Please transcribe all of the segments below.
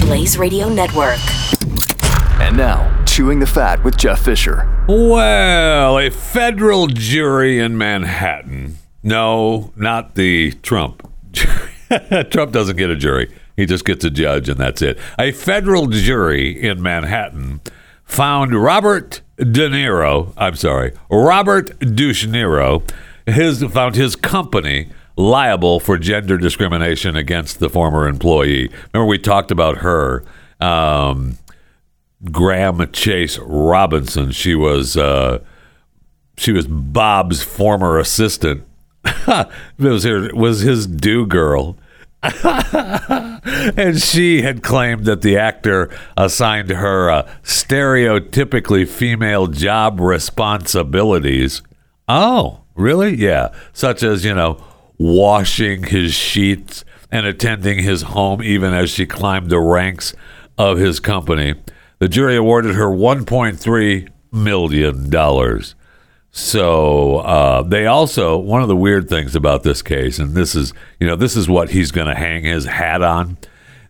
Blaze Radio Network. And now, Chewing the Fat with Jeff Fisher. Well, a federal jury in Manhattan. No, not the Trump. Trump doesn't get a jury. He just gets a judge, and that's it. A federal jury in Manhattan found Robert De Niro. I'm sorry, Robert Douche Niro. His found his company liable for gender discrimination against the former employee. Remember, we talked about her, um, Graham Chase Robinson. She was uh, she was Bob's former assistant. it was her was his do girl. and she had claimed that the actor assigned her uh, stereotypically female job responsibilities. Oh, really? Yeah. Such as, you know, washing his sheets and attending his home even as she climbed the ranks of his company. The jury awarded her $1.3 million. So uh, they also one of the weird things about this case, and this is you know this is what he's going to hang his hat on.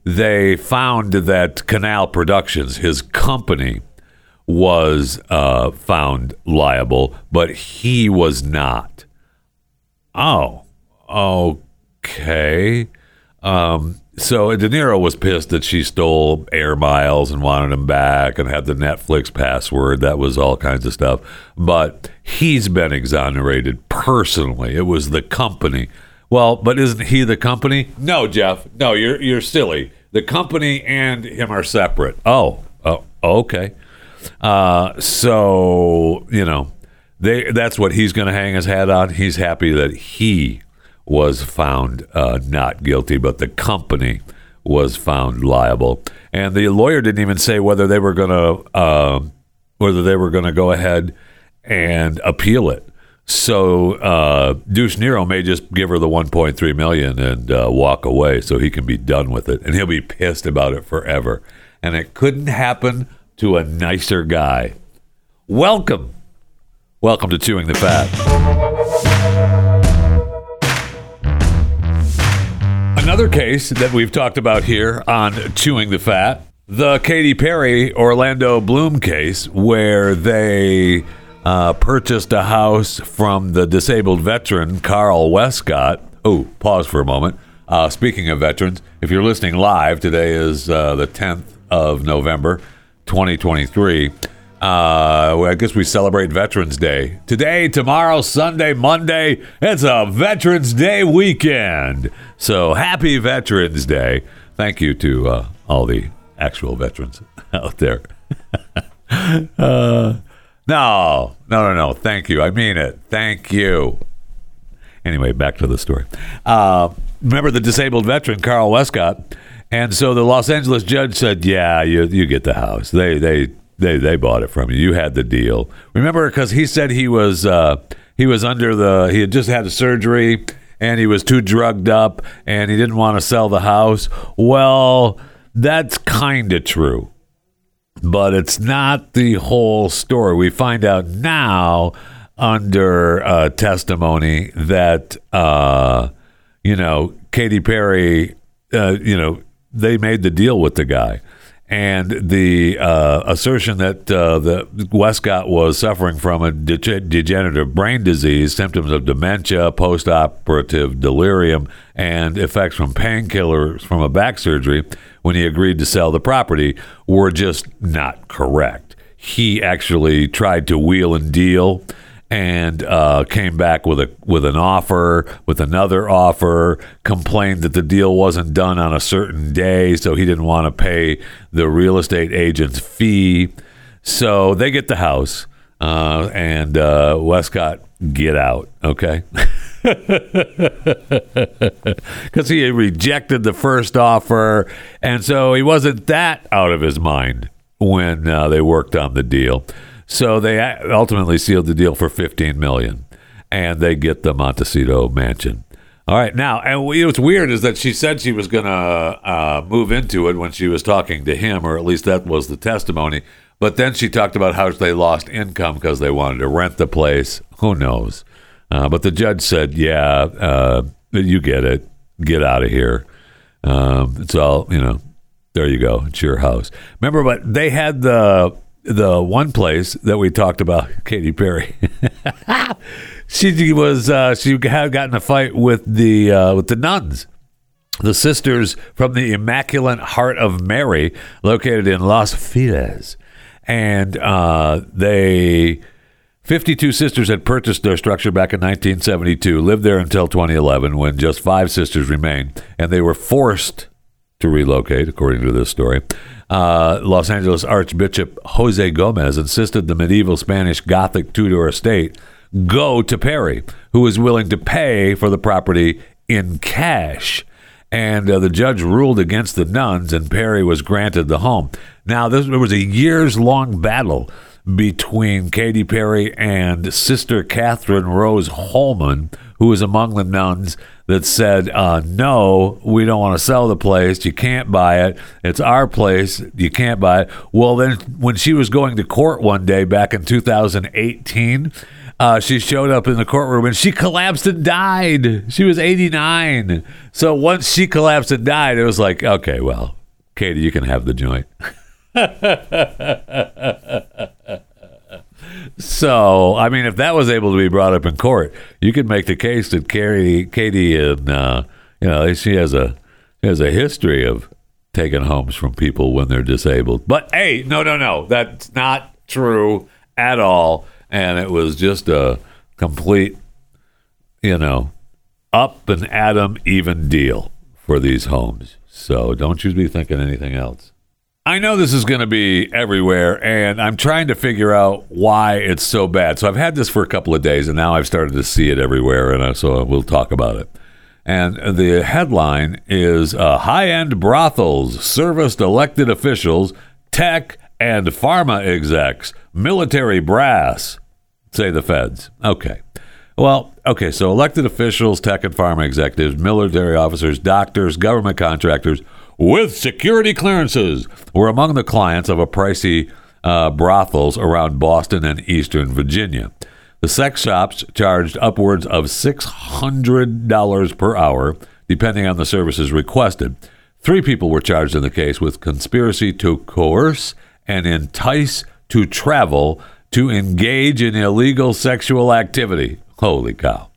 They found that Canal Productions, his company, was uh, found liable, but he was not. Oh, okay. Um, so De Niro was pissed that she stole air miles and wanted him back and had the Netflix password. That was all kinds of stuff. But he's been exonerated personally. It was the company. Well, but isn't he the company? No, Jeff. No, you're you're silly. The company and him are separate. Oh, oh, okay. Uh, so you know, they that's what he's going to hang his hat on. He's happy that he was found uh, not guilty, but the company was found liable. And the lawyer didn't even say whether they were going to uh, whether they were going to go ahead and appeal it. So uh, Douche Niro may just give her the 1.3 million and uh, walk away, so he can be done with it, and he'll be pissed about it forever. And it couldn't happen to a nicer guy. Welcome, welcome to Chewing the Fat. Another case that we've talked about here on Chewing the Fat, the Katy Perry Orlando Bloom case, where they uh, purchased a house from the disabled veteran Carl Westcott. Oh, pause for a moment. Uh, speaking of veterans, if you're listening live, today is uh, the 10th of November, 2023. Uh, I guess we celebrate Veterans Day. Today, tomorrow, Sunday, Monday, it's a Veterans Day weekend. So happy Veterans Day. Thank you to uh, all the actual veterans out there. uh, no, no, no, no. Thank you. I mean it. Thank you. Anyway, back to the story. Uh, remember the disabled veteran, Carl Westcott? And so the Los Angeles judge said, "Yeah, you you get the house. They they they they bought it from you. You had the deal. Remember, because he said he was uh, he was under the he had just had a surgery and he was too drugged up and he didn't want to sell the house. Well, that's kind of true, but it's not the whole story. We find out now under uh, testimony that uh, you know Katy Perry, uh, you know they made the deal with the guy and the uh, assertion that uh, the Westcott was suffering from a de- degenerative brain disease, symptoms of dementia, post-operative delirium, and effects from painkillers from a back surgery when he agreed to sell the property were just not correct. He actually tried to wheel and deal and uh, came back with a with an offer, with another offer, complained that the deal wasn't done on a certain day, so he didn't want to pay the real estate agent's fee. So they get the house, uh, and uh, Westcott get out, okay? Because he rejected the first offer, and so he wasn't that out of his mind when uh, they worked on the deal. So they ultimately sealed the deal for 15 million, and they get the Montecito mansion. All right, now, and what's weird is that she said she was going to uh, move into it when she was talking to him, or at least that was the testimony. But then she talked about how they lost income because they wanted to rent the place. Who knows? Uh, but the judge said, "Yeah, uh, you get it. Get out of here. Um, it's all you know. There you go. It's your house. Remember, but they had the the one place that we talked about, Katy Perry. she was uh, she had gotten a fight with the uh, with the nuns, the sisters from the Immaculate Heart of Mary, located in Los Feliz, and uh, they. 52 sisters had purchased their structure back in 1972, lived there until 2011 when just five sisters remained, and they were forced to relocate, according to this story. Uh, Los Angeles Archbishop Jose Gomez insisted the medieval Spanish Gothic Tudor estate go to Perry, who was willing to pay for the property in cash. And uh, the judge ruled against the nuns, and Perry was granted the home. Now, this, there was a years long battle between Katy Perry and Sister Catherine Rose Holman, who was among the nuns that said, uh, No, we don't want to sell the place. You can't buy it. It's our place. You can't buy it. Well, then, when she was going to court one day back in 2018, uh, she showed up in the courtroom and she collapsed and died. She was 89. So once she collapsed and died, it was like, okay, well, Katie, you can have the joint. so, I mean, if that was able to be brought up in court, you could make the case that Katie, Katie, and uh, you know, she has a she has a history of taking homes from people when they're disabled. But hey, no, no, no, that's not true at all and it was just a complete, you know, up and Adam even deal for these homes. So don't you be thinking anything else. I know this is going to be everywhere, and I'm trying to figure out why it's so bad. So I've had this for a couple of days, and now I've started to see it everywhere, and so we'll talk about it. And the headline is uh, High end brothels serviced elected officials, tech, and pharma execs, military brass say the feds. Okay. Well, okay, so elected officials, tech and pharma executives, military officers, doctors, government contractors with security clearances were among the clients of a pricey uh, brothels around Boston and Eastern Virginia. The sex shops charged upwards of $600 per hour, depending on the services requested. Three people were charged in the case with conspiracy to coerce and entice to travel to engage in illegal sexual activity. Holy cow.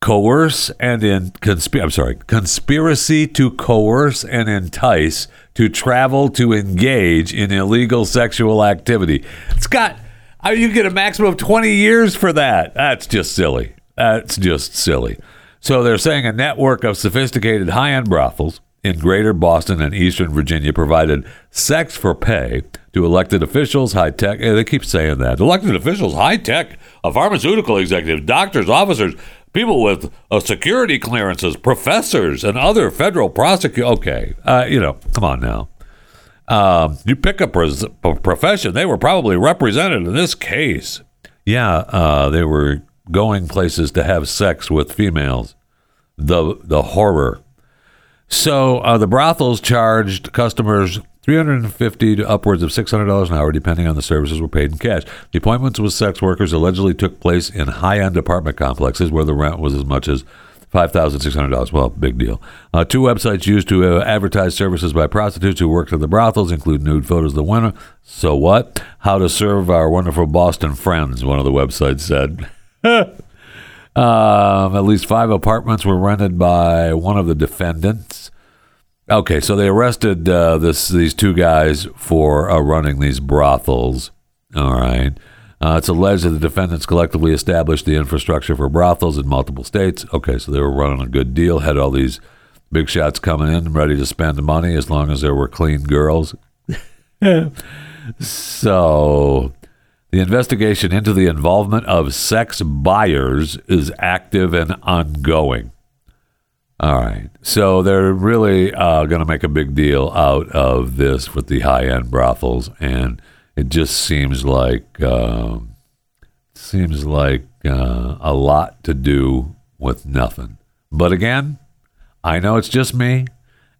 Coerce and in conspiracy, I'm sorry, conspiracy to coerce and entice to travel to engage in illegal sexual activity. It's got, I mean, you get a maximum of 20 years for that. That's just silly. That's just silly. So they're saying a network of sophisticated high end brothels in greater Boston and eastern Virginia provided sex for pay to elected officials, high tech. They keep saying that. Elected officials, high tech, a pharmaceutical executives, doctors, officers, people with uh, security clearances, professors, and other federal prosecutors. Okay, uh, you know, come on now. Um, you pick a, pres- a, profession, they were probably represented in this case. Yeah, uh, they were going places to have sex with females. The the horror so uh, the brothels charged customers 350 to upwards of $600 an hour, depending on the services were paid in cash. The appointments with sex workers allegedly took place in high-end apartment complexes where the rent was as much as $5,600. Well, big deal. Uh, two websites used to uh, advertise services by prostitutes who worked at the brothels include nude photos of the winner. So what? How to serve our wonderful Boston friends, one of the websites said. Um, at least five apartments were rented by one of the defendants. Okay, so they arrested uh, this these two guys for uh, running these brothels. All right. Uh, it's alleged that the defendants collectively established the infrastructure for brothels in multiple states. Okay, so they were running a good deal, had all these big shots coming in, ready to spend the money as long as there were clean girls. so The investigation into the involvement of sex buyers is active and ongoing. All right. So they're really uh, going to make a big deal out of this with the high end brothels. And it just seems like, uh, seems like uh, a lot to do with nothing. But again, I know it's just me.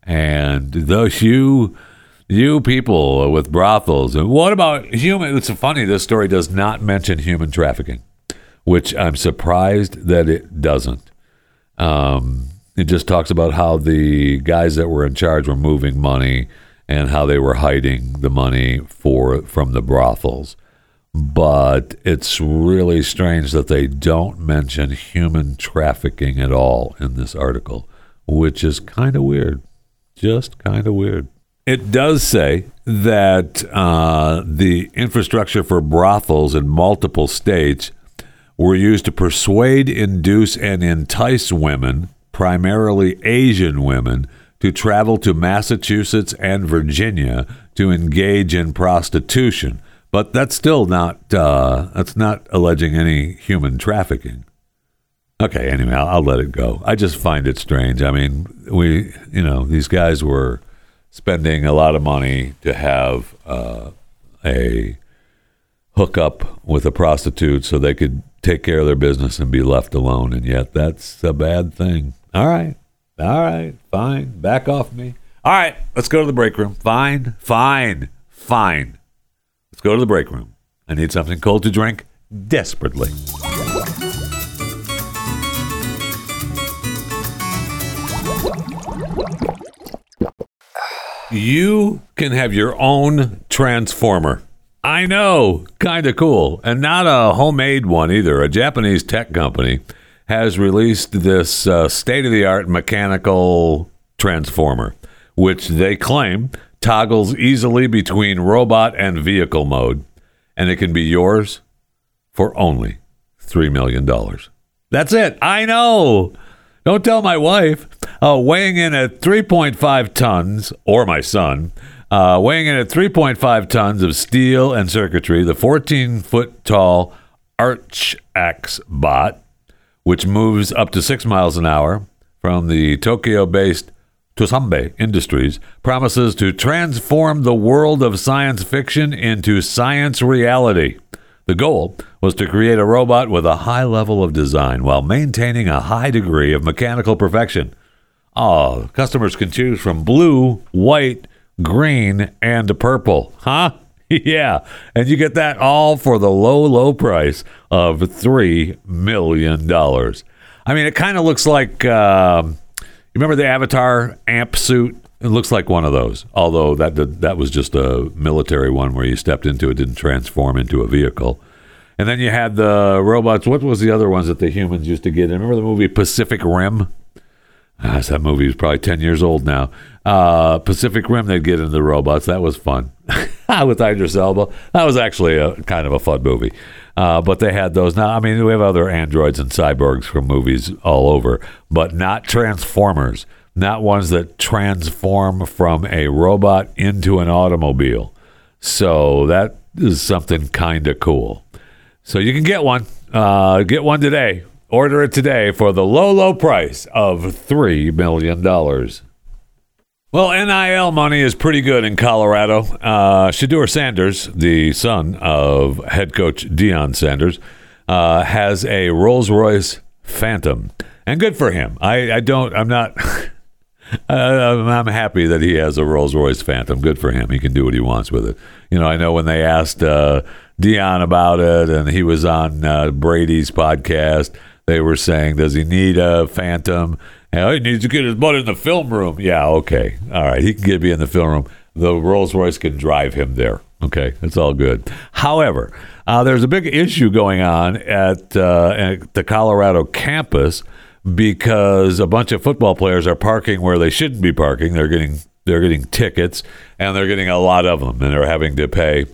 And those you you people with brothels. And what about human? It's funny. This story does not mention human trafficking, which I'm surprised that it doesn't. Um, it just talks about how the guys that were in charge were moving money and how they were hiding the money for from the brothels. But it's really strange that they don't mention human trafficking at all in this article, which is kind of weird. Just kind of weird. It does say that uh, the infrastructure for brothels in multiple states were used to persuade, induce, and entice women, primarily Asian women, to travel to Massachusetts and Virginia to engage in prostitution. But that's still not uh, that's not alleging any human trafficking. Okay, anyway, I'll, I'll let it go. I just find it strange. I mean, we you know these guys were spending a lot of money to have uh, a hookup with a prostitute so they could take care of their business and be left alone. And yet that's a bad thing. All right. All right. Fine. Back off me. All right. Let's go to the break room. Fine. Fine. Fine. Let's go to the break room. I need something cold to drink desperately. You can have your own transformer. I know, kind of cool. And not a homemade one either. A Japanese tech company has released this uh, state of the art mechanical transformer, which they claim toggles easily between robot and vehicle mode. And it can be yours for only $3 million. That's it. I know. Don't tell my wife. Uh, weighing in at 3.5 tons, or my son, uh, weighing in at 3.5 tons of steel and circuitry, the 14 foot tall Arch X bot, which moves up to six miles an hour from the Tokyo based Tsubame Industries, promises to transform the world of science fiction into science reality. The goal was to create a robot with a high level of design while maintaining a high degree of mechanical perfection. Oh, customers can choose from blue, white, green, and purple. Huh? yeah. And you get that all for the low, low price of $3 million. I mean, it kind of looks like um, you remember the Avatar amp suit? It looks like one of those, although that did, that was just a military one where you stepped into it, didn't transform into a vehicle. And then you had the robots. What was the other ones that the humans used to get? Remember the movie Pacific Rim? Ah, that movie was probably 10 years old now. Uh, Pacific Rim, they'd get into the robots. That was fun. With Idris Elba. That was actually a kind of a fun movie. Uh, but they had those. Now, I mean, we have other androids and cyborgs from movies all over, but not Transformers not ones that transform from a robot into an automobile. So that is something kind of cool. So you can get one. Uh, get one today. Order it today for the low, low price of $3 million. Well, NIL money is pretty good in Colorado. Uh, Shedeur Sanders, the son of head coach Deion Sanders, uh, has a Rolls Royce Phantom. And good for him. I, I don't, I'm not. Uh, I'm happy that he has a Rolls Royce Phantom. Good for him. He can do what he wants with it. You know, I know when they asked uh, Deion about it, and he was on uh, Brady's podcast, they were saying, "Does he need a Phantom?" And, he needs to get his butt in the film room. Yeah, okay, all right. He can get me in the film room. The Rolls Royce can drive him there. Okay, it's all good. However, uh, there's a big issue going on at, uh, at the Colorado campus because a bunch of football players are parking where they shouldn't be parking. They're getting they're getting tickets and they're getting a lot of them and they're having to pay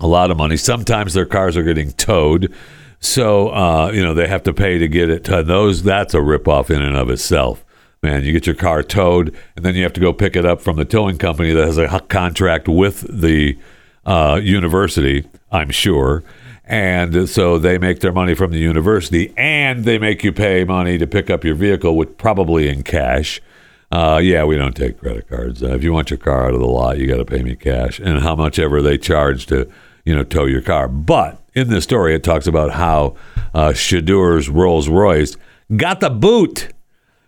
a lot of money. Sometimes their cars are getting towed. So uh, you know they have to pay to get it. To those that's a ripoff in and of itself. Man, you get your car towed, and then you have to go pick it up from the towing company that has a contract with the uh, university. I'm sure, And so they make their money from the university and they make you pay money to pick up your vehicle, with probably in cash. Uh, yeah, we don't take credit cards. Uh, if you want your car out of the lot, you got to pay me cash and how much ever they charge to, you know, tow your car. But in this story, it talks about how uh, Shedeur's Rolls Royce got the boot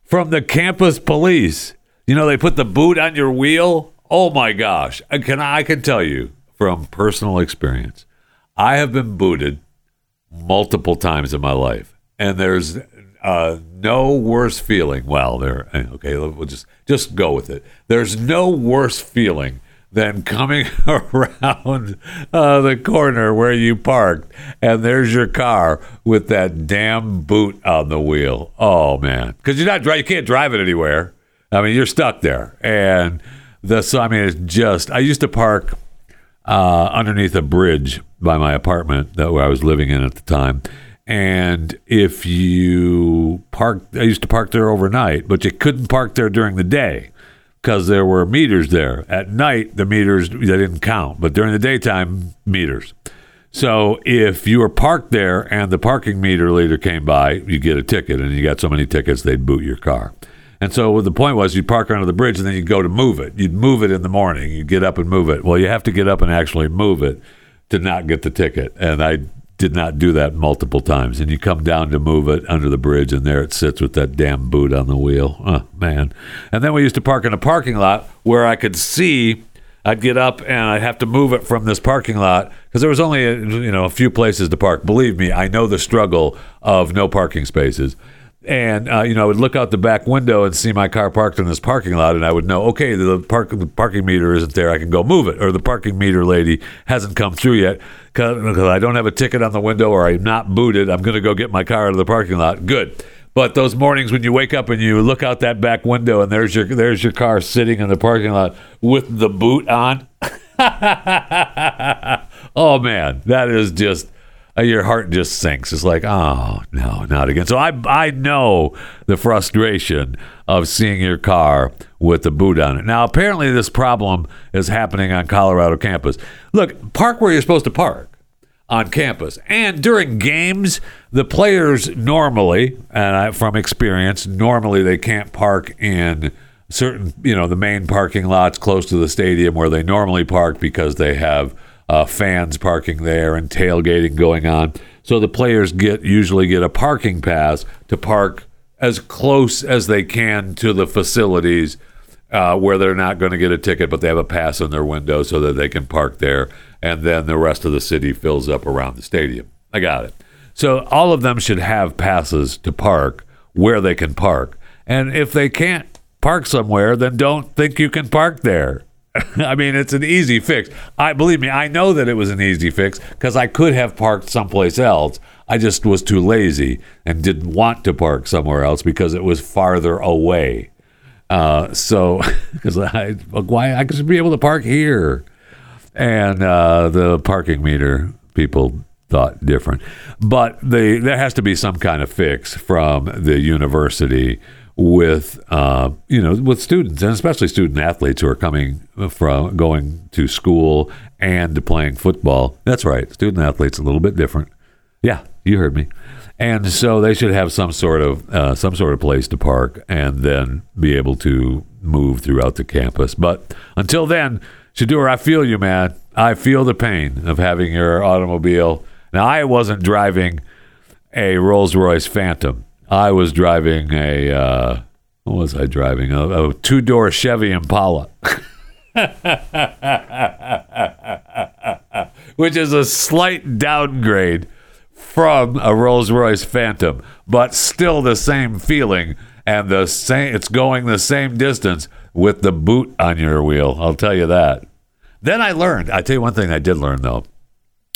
from the campus police. You know, they put the boot on your wheel. Oh my gosh! I can I can tell you from personal experience, I have been booted multiple times in my life, and there's uh, no worse feeling. Well, there. Okay, we'll just just go with it. There's no worse feeling than coming around uh, the corner where you parked, and there's your car with that damn boot on the wheel. Oh man, because you're not you can't drive it anywhere. I mean, you're stuck there, and the so I mean, it's just. I used to park uh, underneath a bridge by my apartment that where I was living in at the time. And if you park, I used to park there overnight, but you couldn't park there during the day because there were meters there. At night, the meters they didn't count, but during the daytime, meters. So if you were parked there and the parking meter later came by, you get a ticket, and you got so many tickets they'd boot your car. And so the point was, you'd park under the bridge, and then you'd go to move it. You'd move it in the morning. You'd get up and move it. Well, you have to get up and actually move it to not get the ticket. And I did not do that multiple times. And you come down to move it under the bridge, and there it sits with that damn boot on the wheel. Oh, man. And then we used to park in a parking lot where I could see. I'd get up and I'd have to move it from this parking lot because there was only a, you know a few places to park. Believe me, I know the struggle of no parking spaces and uh, you know, I would look out the back window and see my car parked in this parking lot, and I would know, okay, the park the parking meter isn't there. I can go move it, or the parking meter lady hasn't come through yet because I don't have a ticket on the window or I'm not booted. I'm going to go get my car out of the parking lot. Good. But those mornings when you wake up and you look out that back window and there's your there's your car sitting in the parking lot with the boot on. oh man, that is just Uh, your heart just sinks. It's like, oh no, not again. So I I know the frustration of seeing your car with the boot on it. Now apparently this problem is happening on Colorado campus. Look, park where you're supposed to park on campus. And during games, the players normally, and I, from experience, normally they can't park in certain, you know, the main parking lots close to the stadium where they normally park because they have uh, fans parking there and tailgating going on. So the players get usually get a parking pass to park as close as they can to the facilities uh, where they're not going to get a ticket, but they have a pass in their window so that they can park there. And then the rest of the city fills up around the stadium. I got it. So all of them should have passes to park where they can park. And if they can't park somewhere, then don't think you can park there. I mean, it's an easy fix. I believe me, I know that it was an easy fix because I could have parked someplace else. I just was too lazy and didn't want to park somewhere else because it was farther away. Uh, so, because I why I should be able to park here, and uh, the parking meter people thought different. But the there has to be some kind of fix from the university with uh, you know with students and especially student athletes who are coming from going to school and playing football. That's right, student athletes a little bit different. Yeah, you heard me. And so they should have some sort of uh, some sort of place to park and then be able to move throughout the campus. But until then, Shedeur, I feel you, man. I feel the pain of having your automobile. Now I wasn't driving a Rolls Royce Phantom. I was driving a uh, what was I driving? A, a two door Chevy Impala, which is a slight downgrade from a Rolls Royce Phantom, but still the same feeling and the same. It's going the same distance with the boot on your wheel. I'll tell you that. Then I learned. I tell you one thing I did learn though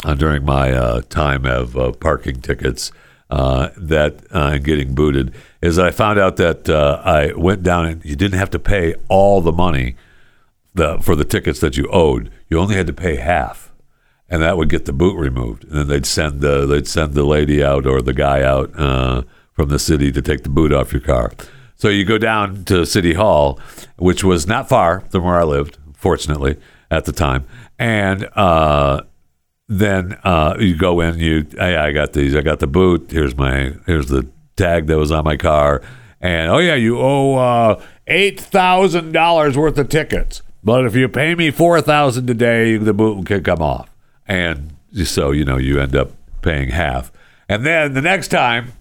uh, during my uh, time of uh, parking tickets uh, that uh, getting booted is that I found out that uh, I went down and you didn't have to pay all the money the, for the tickets that you owed. You only had to pay half, and that would get the boot removed. And then they'd send the they'd send the lady out or the guy out uh, from the city to take the boot off your car. So you go down to City Hall, which was not far from where I lived, fortunately at the time, and uh, then uh, you go in. You, hey, I got these. I got the boot. Here's my. Here's the tag that was on my car. And oh yeah, you owe uh, eight thousand dollars worth of tickets. But if you pay me four thousand today, the boot can come off. And so you know you end up paying half. And then the next time,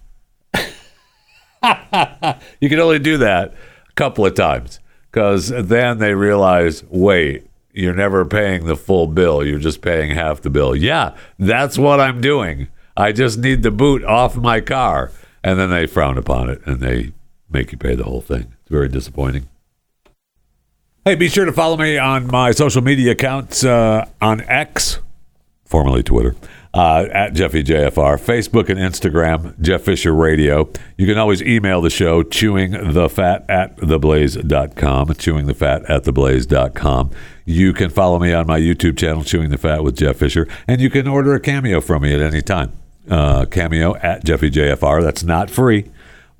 you can only do that a couple of times because then they realize, wait, you're never paying the full bill. You're just paying half the bill. Yeah, that's what I'm doing. I just need the boot off my car. And then they frown upon it and they make you pay the whole thing. It's very disappointing. Hey, be sure to follow me on my social media accounts uh, on X, formerly Twitter, uh, at Jeffy JFR, Facebook and Instagram, Jeff Fisher Radio. You can always email the show, chewingthefat at theblaze.com, chewingthefat at theblaze.com. You can follow me on my YouTube channel, Chewing the Fat with Jeff Fisher, and you can order a cameo from me at any time. Uh, cameo at Jeffy JFR. That's not free.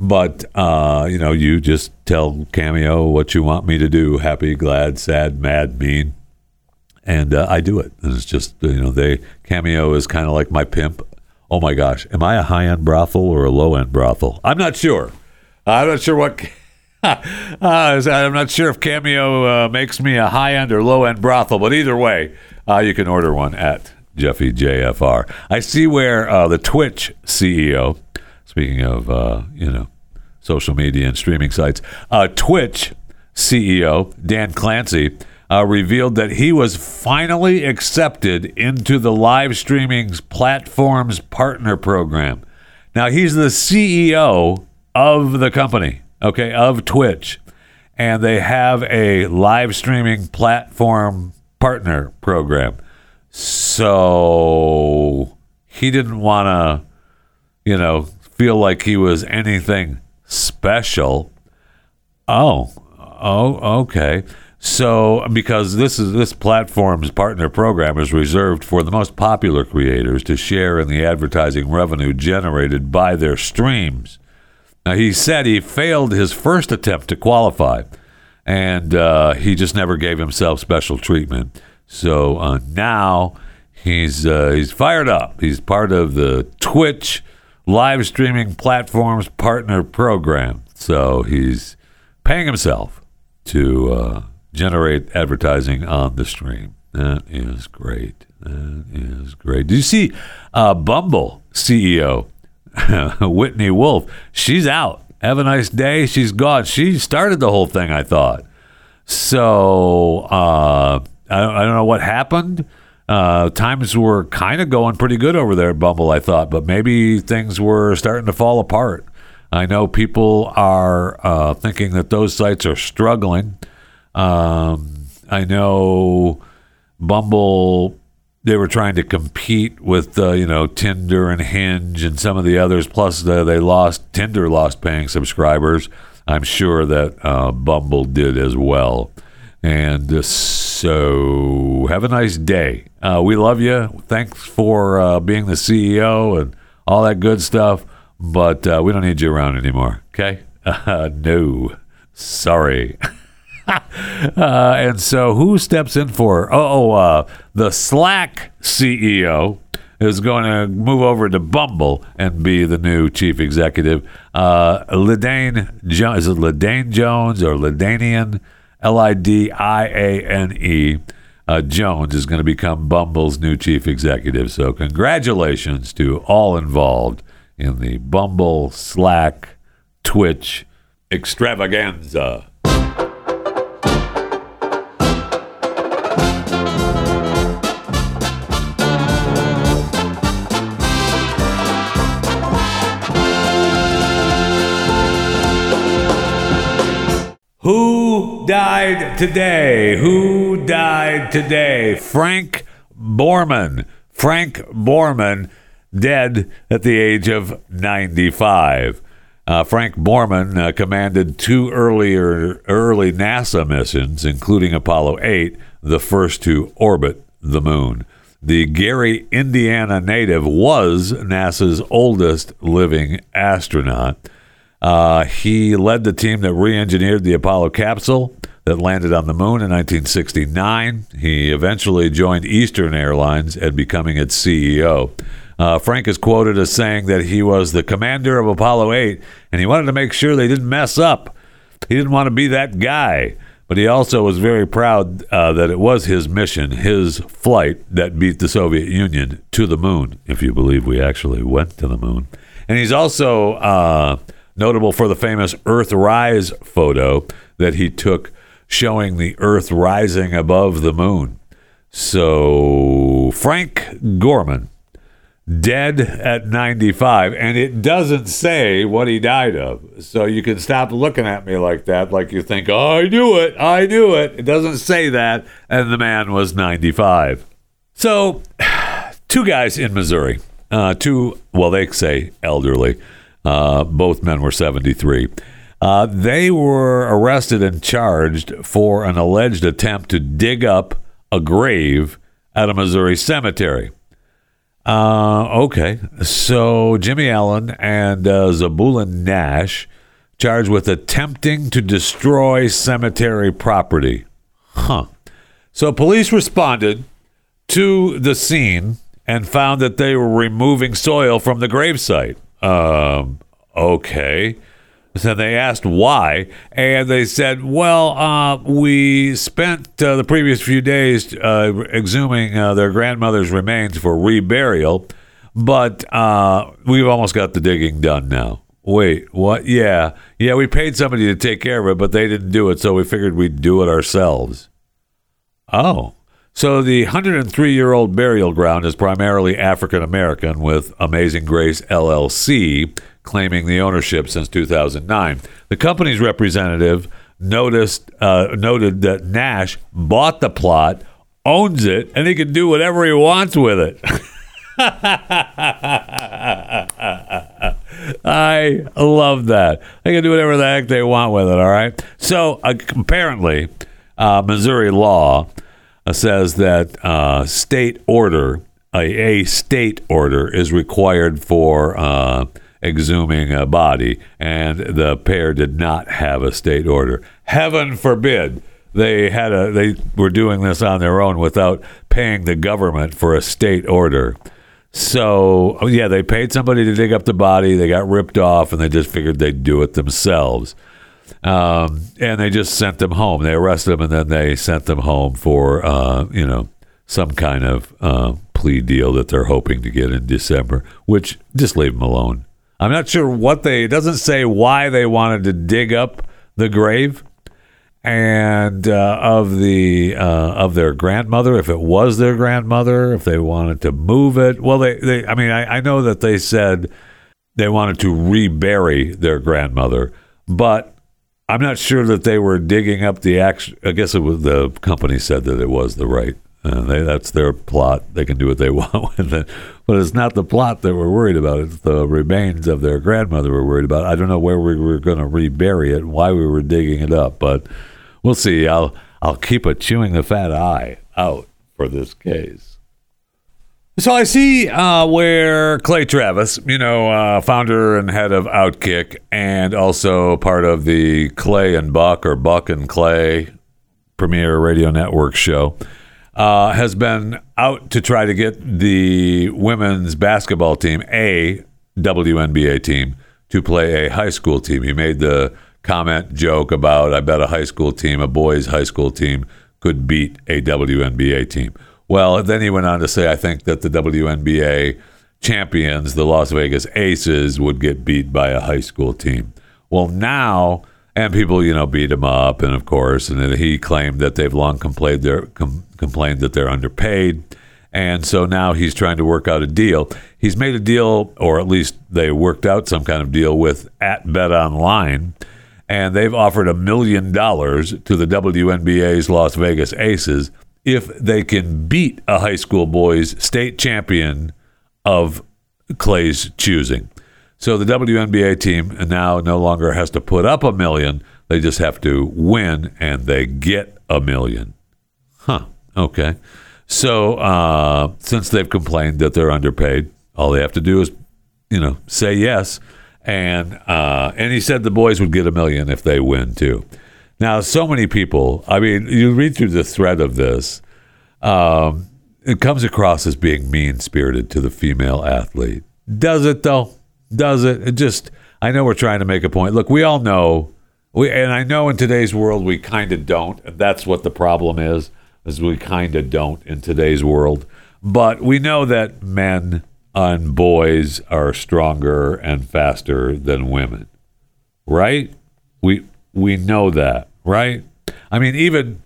But uh, you know, you just tell Cameo what you want me to do: happy, glad, sad, mad, mean, and uh, I do it. And it's just you know, they Cameo is kind of like my pimp. Oh my gosh, am I a high end brothel or a low end brothel? I'm not sure. I'm not sure what. uh, I'm not sure if Cameo uh, makes me a high end or low end brothel, but either way, uh, you can order one at Jeffy JFR. I see where uh, the Twitch CEO Speaking of, uh, you know, social media and streaming sites, Twitch CEO Dan Clancy uh, revealed that he was finally accepted into the live streaming platform's partner program. Now, he's the CEO of the company, okay, of Twitch, and they have a live streaming platform partner program. So he didn't want to, you know, feel like he was anything special. Oh, oh, okay. So, because this is this platform's partner program is reserved for the most popular creators to share in the advertising revenue generated by their streams. Now, he said he failed his first attempt to qualify, and uh, he just never gave himself special treatment. So uh, now he's uh, he's fired up. He's part of the Twitch live streaming platforms partner program. So he's paying himself to uh, generate advertising on the stream. That is great. That is great. Do you see uh, Bumble CEO Whitney Wolfe? She's out. Have a nice day. She's gone. She started the whole thing, I thought. So uh, I, don't, I don't know what happened. Uh, times were kind of going pretty good over there at Bumble, I thought, but maybe things were starting to fall apart. I know people are uh, thinking that those sites are struggling. Um, I know Bumble, they were trying to compete with, uh, you know, Tinder and Hinge and some of the others. Plus, they lost, Tinder lost paying subscribers. I'm sure that uh, Bumble did as well. And uh, so, have a nice day. Uh, we love you. Thanks for uh, being the CEO and all that good stuff. But uh, we don't need you around anymore. Okay? no. Sorry. Uh, and so, who steps in for? Oh, uh, the Slack CEO is going to move over to Bumble and be the new chief executive. Uh, Jones, is it Lidane Jones or Lidanian? L I D I A N E. Uh, Jones is going to become Bumble's new chief executive. So, congratulations to all involved in the Bumble, Slack, Twitch extravaganza. Who died today? Who died today? Frank Borman. Frank Borman, dead at the age of 95. Uh, Frank Borman uh, commanded two earlier early NASA missions, including Apollo 8, the first to orbit the moon. The Gary, Indiana native was NASA's oldest living astronaut. Uh, he led the team that re engineered the Apollo capsule, that landed on the moon in 1969. He eventually joined Eastern Airlines and becoming its CEO. Uh, Frank is quoted as saying that he was the commander of Apollo 8 and he wanted to make sure they didn't mess up. He didn't want to be that guy. But he also was very proud uh, that it was his mission, his flight, that beat the Soviet Union to the moon, if you believe we actually went to the moon. And he's also uh, notable for the famous Earthrise photo that he took showing the Earth rising above the moon. So, Frank Borman dead at 95 and it doesn't say what he died of. So you can stop looking at me like that like you think oh i knew it i knew it. It doesn't say that and the man was 95 so two guys in missouri uh, two well they say elderly uh, both men were 73 uh, they were arrested and charged for an alleged attempt to dig up a grave at a missouri cemetery uh, okay. So Jimmy Allen and uh, Nash charged with attempting to destroy cemetery property. Huh. So police responded to the scene and found that they were removing soil from the gravesite. Um, okay. So they asked why, and they said, "Well, uh, we spent uh, the previous few days uh, exhuming uh, their grandmother's remains for reburial, but uh, we've almost got the digging done now." Wait, what? Yeah, yeah, we paid somebody to take care of it, but they didn't do it, so we figured we'd do it ourselves. Oh, so the 103 year old burial ground is primarily African American, with Amazing Grace LLC claiming the ownership since 2009. The company's representative noticed uh, noted that Nash bought the plot, owns it, and he can do whatever he wants with it. I love that. They can do whatever the heck they want with it. All right. So uh, apparently, uh, Missouri law says that uh, state order, a, a, state order, is required for uh, exhuming a body, and the pair did not have a state order. Heaven forbid they had a they were doing this on their own without paying the government for a state order. So oh, yeah, they paid somebody to dig up the body. They got ripped off, and they just figured they'd do it themselves. Um, and they just sent them home. They arrested them, and then they sent them home for uh, you know some kind of uh, plea deal that they're hoping to get in December. Which just leave them alone. I'm not sure what they. It doesn't say why they wanted to dig up the grave and uh, of the uh, of their grandmother, if it was their grandmother, if they wanted to move it. Well, they, they I mean, I, I know that they said they wanted to rebury their grandmother, but I'm not sure that they were digging up the action. I guess it was the company said that it was the right uh, they, that's their plot. They can do what they want with it. But it's not the plot that we're worried about. It's the remains of their grandmother we're worried about. I don't know where we were going to rebury it and why we were digging it up, but we'll see. I'll I'll keep a chewing the fat eye out for this case. So I see uh, where Clay Travis, you know, uh, founder and head of Outkick, and also part of the Clay and Buck or Buck and Clay Premier Radio Network show uh, has been out to try to get the women's basketball team, a WNBA team, to play a high school team. He made the comment joke about, I bet a high school team, a boys' high school team, could beat a WNBA team. Well, then he went on to say, I think that the WNBA champions, the Las Vegas Aces, would get beat by a high school team. Well, now and people, you know, beat him up, and of course, and then he claimed that they've long complained they're com- complained that they're underpaid, and so now he's trying to work out a deal. He's made a deal, or at least they worked out some kind of deal with at Bet Online, and they've offered a million dollars to the WNBA's Las Vegas Aces if they can beat a high school boys state champion of Clay's choosing. So the WNBA team now no longer has to put up a million. They just have to win and they get a million. Huh. Okay. So uh, since they've complained that they're underpaid, all they have to do is, you know, say yes. And uh, and he said the boys would get a million if they win too. Now, so many people, I mean, you read through the thread of this, um, it comes across as being mean spirited to the female athlete. Does it, though? Does it? It just, I know we're trying to make a point. Look, we all know, we, and I know in today's world we kind of don't. And that's what the problem is, is we kind of don't in today's world. But we know that men and boys are stronger and faster than women, right? We we know that, right? I mean, even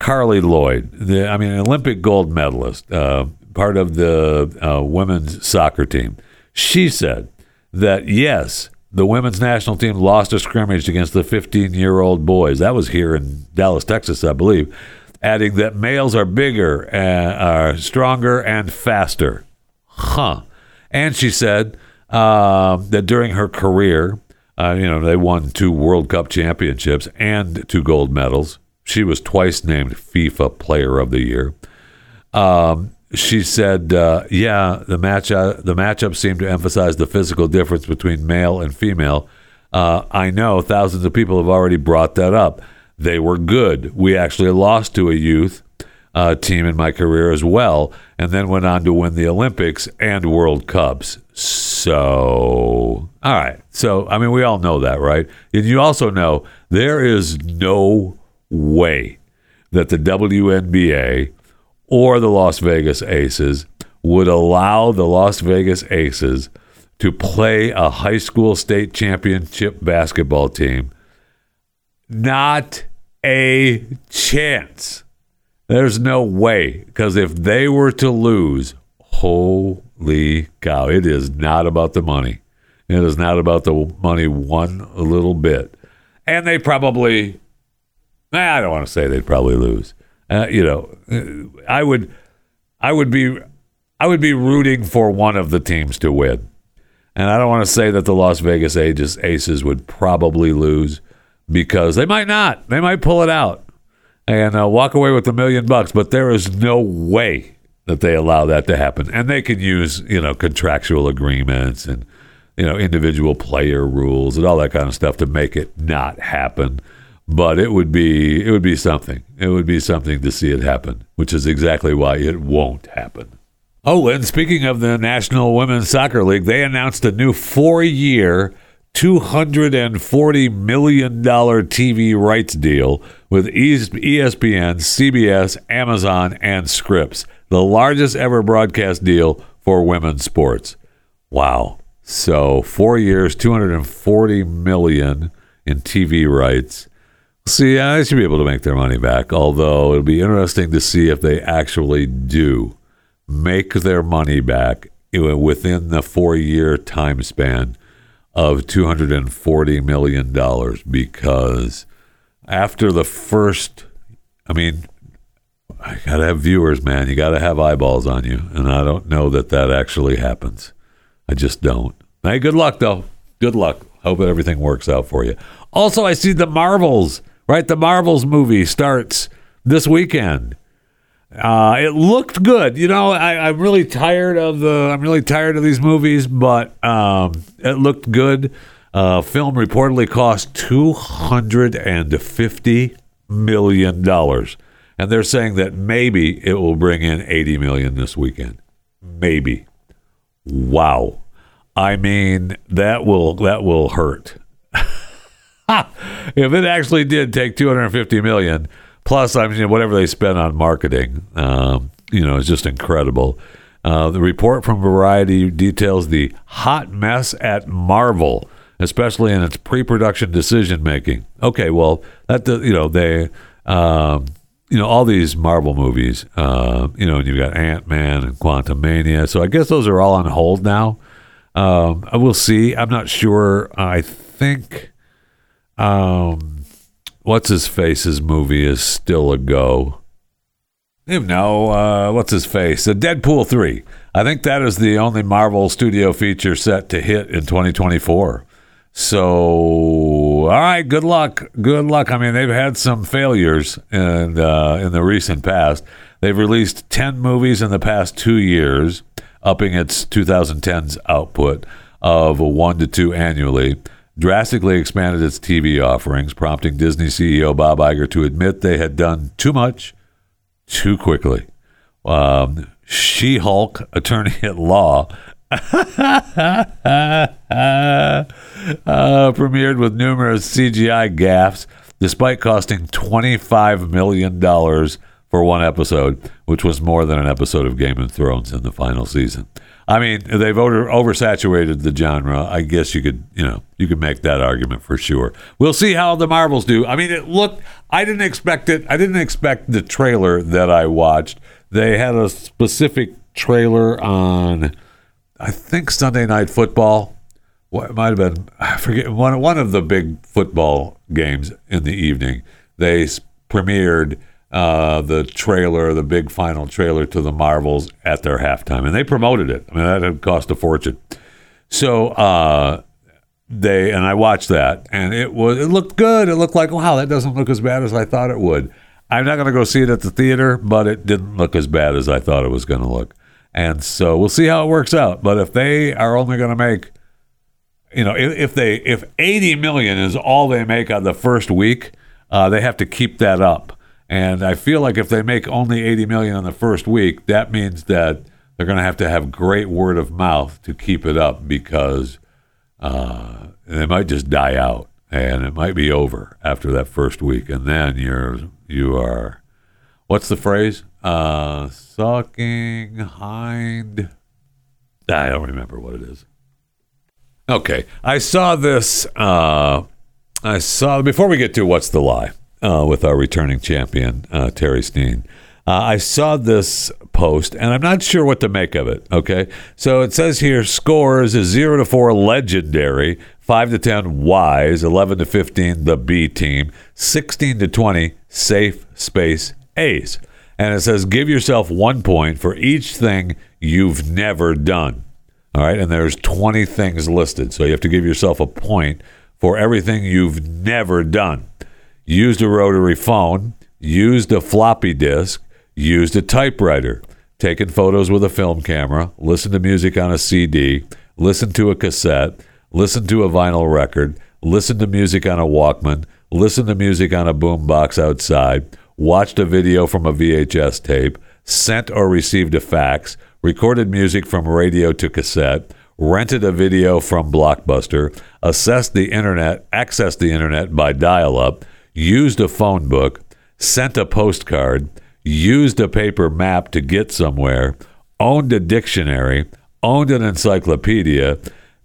Carli Lloyd, the, I mean, Olympic gold medalist, uh, part of the uh, women's soccer team, she said that yes, the women's national team lost a scrimmage against the 15 year old boys. That was here in Dallas, Texas, I believe. Adding that males are bigger, and, are stronger, and faster. Huh. And she said uh, that during her career, uh, you know, they won two World Cup championships and two gold medals. She was twice named FIFA Player of the Year. Um, she said, uh, "Yeah, the match uh, the matchup seemed to emphasize the physical difference between male and female. Uh, I know thousands of people have already brought that up. They were good. We actually lost to a youth uh, team in my career as well, and then went on to win the Olympics and World Cups. So, all right. So, I mean, we all know that, right? And you also know there is no way that the WNBA or the Las Vegas Aces would allow the Las Vegas Aces to play a high school state championship basketball team. Not a chance. There's no way. Because if they were to lose, holy cow, it is not about the money. It is not about the money one little bit. And they probably, I don't want to say they'd probably lose. Uh, you know, I would, I would be, I would be rooting for one of the teams to win. And I don't want to say that the Las Vegas Aces, Aces would probably lose because they might not. They might pull it out and uh, walk away with a million bucks. But there is no way that they allow that to happen. And they can use, you know, contractual agreements and, you know, individual player rules and all that kind of stuff to make it not happen. But it would be it would be something. It would be something to see it happen, which is exactly why it won't happen. Oh, and speaking of the National Women's Soccer League, they announced a new four-year $240 million TV rights deal with ESPN, CBS, Amazon, and Scripps, the largest ever broadcast deal for women's sports. Wow. So, 4 years, 240 million in TV rights. See, I should be able to make their money back, although it'll be interesting to see if they actually do make their money back within the 4-year time span of $240 million because after the first, I mean, I got to have viewers, man. You got to have eyeballs on you. And I don't know that that actually happens. I just don't. Hey, good luck, though. Good luck. Hope everything works out for you. Also, I see the Marvels, right? The Marvels movie starts this weekend. Uh, it looked good. You know, I, am really tired of the. I'm really tired of these movies, but um, it looked good. Uh, film reportedly cost two hundred and fifty million dollars, and they're saying that maybe it will bring in eighty million this weekend. Maybe. Wow. I mean, that will that will hurt. if it actually did take 250 million, Plus, I mean, whatever they spend on marketing, um, you know, is just incredible. Uh, the report from Variety details the hot mess at Marvel, especially in its pre-production decision making. Okay, well, that you know they, um, you know, all these Marvel movies, uh, you know, and you've got Ant Man and Quantumania. So I guess those are all on hold now. Um, I will see. I'm not sure. I think. Um, what's his face's movie is still a go. No, uh, what's his face? The Deadpool 3. I think that is the only Marvel studio feature set to hit in 2024. So, all right, good luck. Good luck. I mean, they've had some failures in, uh, in the recent past. They've released 10 movies in the past two years, upping its 2010's output of one to two annually. Drastically expanded its TV offerings, prompting Disney CEO Bob Iger to admit they had done too much too quickly. Um, She-Hulk, attorney at law, uh, premiered with numerous CGI gaffes, despite costing $25 million for one episode, which was more than an episode of Game of Thrones in the final season. I mean, they've over, oversaturated the genre. I guess you could, you know, you could make that argument for sure. We'll see how the Marvels do. I mean, it looked. I didn't expect it. I didn't expect the trailer that I watched. They had a specific trailer on, I think Sunday Night Football. What might have been, I forget one one of the big football games in the evening. They premiered uh, the trailer, the big final trailer to the Marvels at their halftime, and they promoted it. I mean, that had cost a fortune. So uh, they and I watched that, and it was it looked good. It looked like wow, that doesn't look as bad as I thought it would. I'm not going to go see it at the theater, but it didn't look as bad as I thought it was going to look. And so we'll see how it works out. But if they are only going to make, you know, if, if they if 80 million is all they make on the first week, uh, they have to keep that up. And I feel like if they make only 80 million in the first week, that means that they're going to have to have great word of mouth to keep it up because uh, they might just die out and it might be over after that first week. And then you're you are what's the phrase? Uh, sucking hind. I don't remember what it is. Okay, I saw this. Uh, I saw before we get to what's the lie uh, with our returning champion uh, Terry Steen. Uh, I saw this post and I'm not sure what to make of it. Okay, so it says here scores is zero to four legendary, five to ten wise, eleven to fifteen the B team, sixteen to twenty safe space A's, and it says give yourself one point for each thing you've never done. All right, and there's 20 things listed. So you have to give yourself a point for everything you've never done. Used a rotary phone, used a floppy disk, used a typewriter, taken photos with a film camera, listened to music on a CD, listened to a cassette, listened to a vinyl record, listened to music on a Walkman, listened to music on a boombox outside, watched a video from a VHS tape, sent or received a fax, recorded music from radio to cassette, rented a video from Blockbuster, assessed the internet, accessed the internet by dial up, used a phone book, sent a postcard, used a paper map to get somewhere, owned a dictionary, owned an encyclopedia,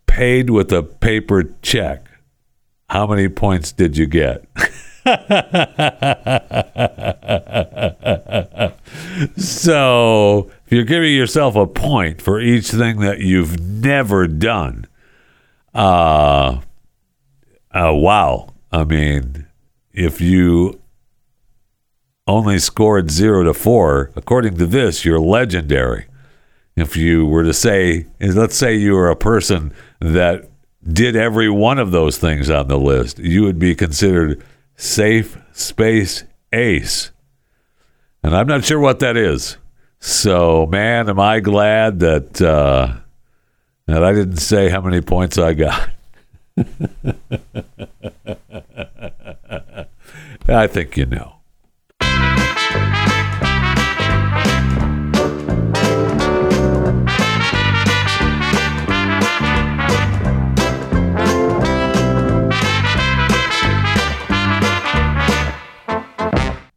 paid with a paper check. How many points did you get? so, if you're giving yourself a point for each thing that you've never done, uh, uh wow. I mean, if you only scored 0 to 4, according to this, you're legendary. If you were to say, let's say you were a person that did every one of those things on the list, you would be considered safe space ace. And I'm not sure what that is. So, man, am I glad that uh, that I didn't say how many points I got. I think you know.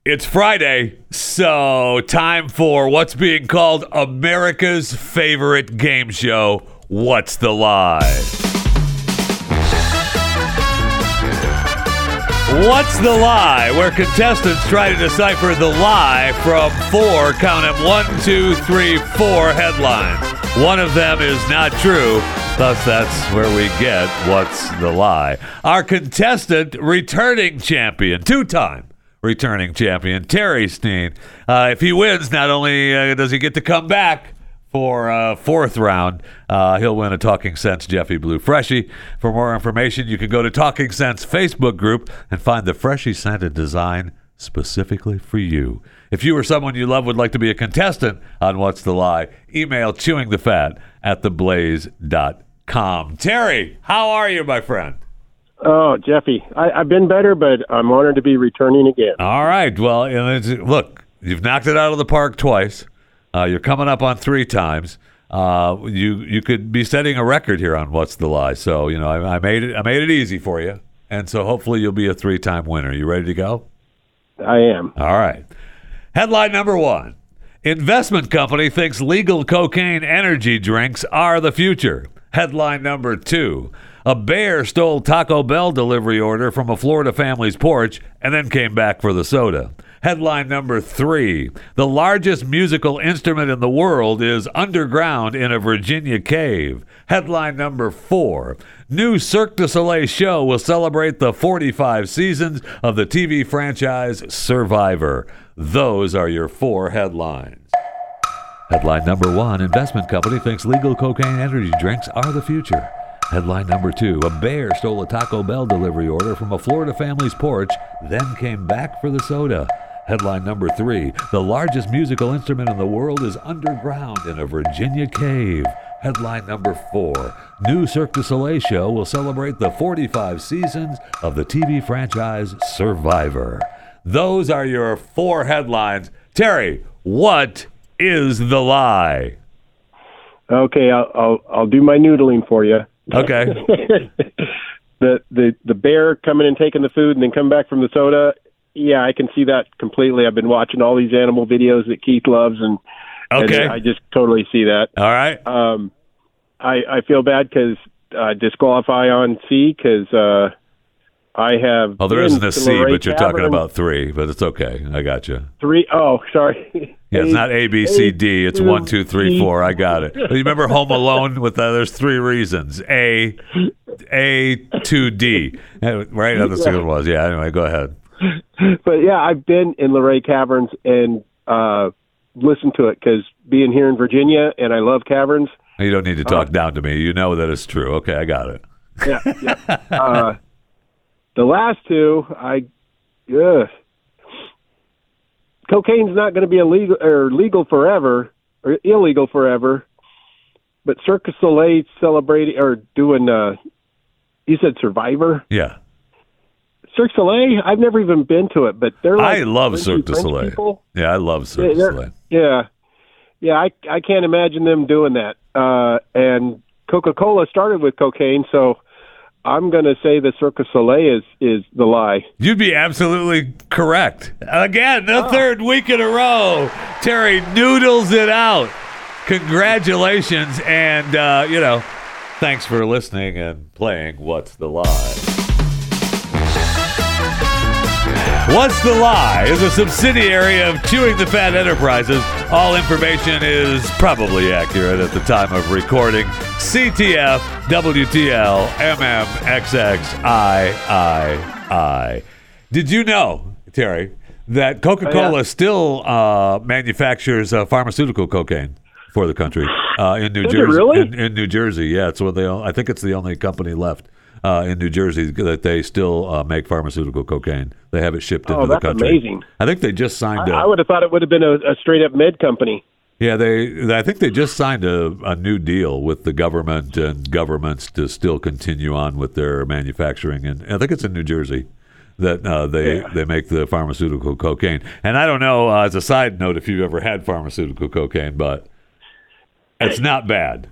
It's Friday, so time for what's being called America's favorite game show, What's the Lie? What's the Lie? Where contestants try to decipher the lie from four, count them, one, two, three, four headlines. One of them is not true, thus, that's where we get What's the Lie. Our contestant, returning champion, two time returning champion, Terry Steen. Uh, if he wins, not only uh, does he get to come back for uh, fourth round, uh, he'll win a Talking Sense Jeffy Blue Freshie. For more information, you can go to Talking Sense Facebook group and find the Freshie scented design specifically for you. If you or someone you love would like to be a contestant on What's the Lie, email chewingthefat at theblaze.com. Terry, how are you, my friend? Oh, Jeffy, I, I've been better, but I'm honored to be returning again. All right. Well, it's, look, you've knocked it out of the park twice. Uh, you're coming up on three times. Uh, you you could be setting a record here on what's the lie. So you know I, I made it I made it easy for you, and so hopefully you'll be a three time winner. You ready to go? I am. All right. Headline number one Investment company thinks legal cocaine energy drinks are the future. Headline number two A bear stole Taco Bell delivery order from a Florida family's porch and then came back for the soda. Headline number three The largest musical instrument in the world is underground in a Virginia cave. Headline number four New Cirque du Soleil show will celebrate the 45 seasons of the TV franchise Survivor. Those are your four headlines. Headline number one Investment company thinks legal cocaine energy drinks are the future. Headline number two A bear stole a Taco Bell delivery order from a Florida family's porch, then came back for the soda. Headline number three The largest musical instrument in the world is underground in a Virginia cave. Headline number four New Cirque du Soleil show will celebrate the 45 seasons of the TV franchise Survivor. Those are your four headlines. Terry, what is the lie? Okay, I'll I'll, I'll do my noodling for you. Okay. the the the bear coming and taking the food and then come back from the soda. Yeah, I can see that completely. I've been watching all these animal videos that Keith loves, and, Okay. and I just totally see that. All right. Um, I I feel bad because uh, disqualify on C because uh, I have. Oh, there isn't a C, but you're talking about three, but it's okay. I got you. three. Oh, sorry. Yeah, it's not A, B, C, D. It's one, two, three, four. I got it. You remember Home Alone with uh, there's three reasons. A, A, two, D. Uh, Right? That's what it was. Yeah. Anyway, go ahead. but yeah, I've been in Luray Caverns and uh, listened to it because being here in Virginia and I love caverns. You don't need to talk down to me. You know that it's true. Okay, I got it. Yeah, yeah. The last two, I, ugh. cocaine's not going to be illegal or legal forever or illegal forever. But Cirque du Soleil celebrating or doing, uh, you said Survivor. Yeah. Cirque du Soleil, I've never even been to it, but they're like I love Cirque du Soleil. people. Yeah, I love Cirque du Soleil. Yeah, yeah. I I can't imagine them doing that. Uh, and Coca Cola started with cocaine, so I'm going to say the Cirque du Soleil is is the lie. You'd be absolutely correct. Again, the third week in a row, Terry noodles it out. Congratulations, and uh, you know, thanks for listening and playing. What's the lie? What's the Lie is a subsidiary of Chewing the Fat Enterprises. All information is probably accurate at the time of recording. CTF, WTL, MMXXIII. Did you know, Terry, that Coca Cola Oh, yeah. still uh, manufactures uh, pharmaceutical cocaine for the country uh, in New it Jersey? really? In, in New Jersey, yeah. It's what they. I think it's the only company left uh, in New Jersey that they still uh, make pharmaceutical cocaine. They have it shipped Oh, into the country. amazing. I think they just signed. I, a I would have thought it would have been a, a straight up med company. yeah, they. I think they just signed a, a new deal with the government and governments to still continue on with their manufacturing, and I think it's in New Jersey that uh, they Yeah. they make the pharmaceutical cocaine. And I don't know, uh, as a side note, if you've ever had pharmaceutical cocaine, but it's not bad.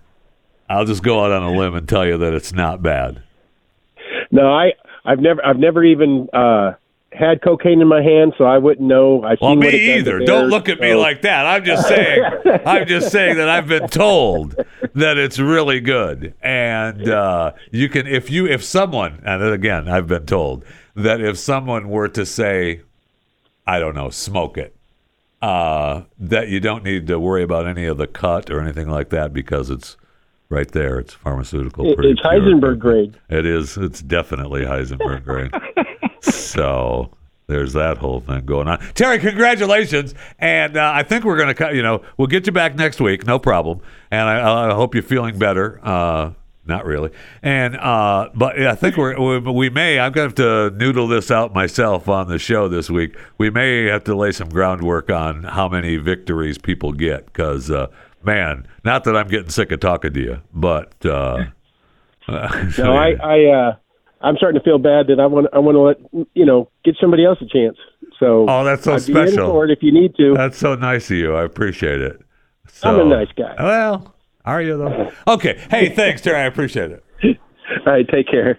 I'll just go out on a limb and tell you that it's not bad. No, I I've never I've never even uh, had cocaine in my hand, so I wouldn't know. I Well, me it either. bears, Don't look at me like that. I'm just saying. I'm just saying that I've been told that it's really good, and uh, you can if you if someone and again I've been told that if someone were to say, I don't know, smoke it, uh, that you don't need to worry about any of the cut or anything like that because it's right there. It's pharmaceutical. It- pretty it's pure. Heisenberg grade. It is. It's definitely Heisenberg grade. so there's that whole thing going on. Terry, congratulations, and uh, I think we're going to, cut. you know, we'll get you back next week, no problem. And I, I hope you're feeling better. Uh, not really, and uh, but I think we're, we we may. I'm going to have to noodle this out myself on the show this week. We may have to lay some groundwork on how many victories people get because, uh, man, not that I'm getting sick of talking to you, but. Uh, No, I I uh, I'm starting to feel bad that I want I want to let you know get somebody else a chance. So Oh, that's so I'd special. for it if you need to. That's so nice of you. I appreciate it. So, I'm a nice guy. Well, are you though? Okay. Hey, thanks, Terry. I appreciate it. All right, take care.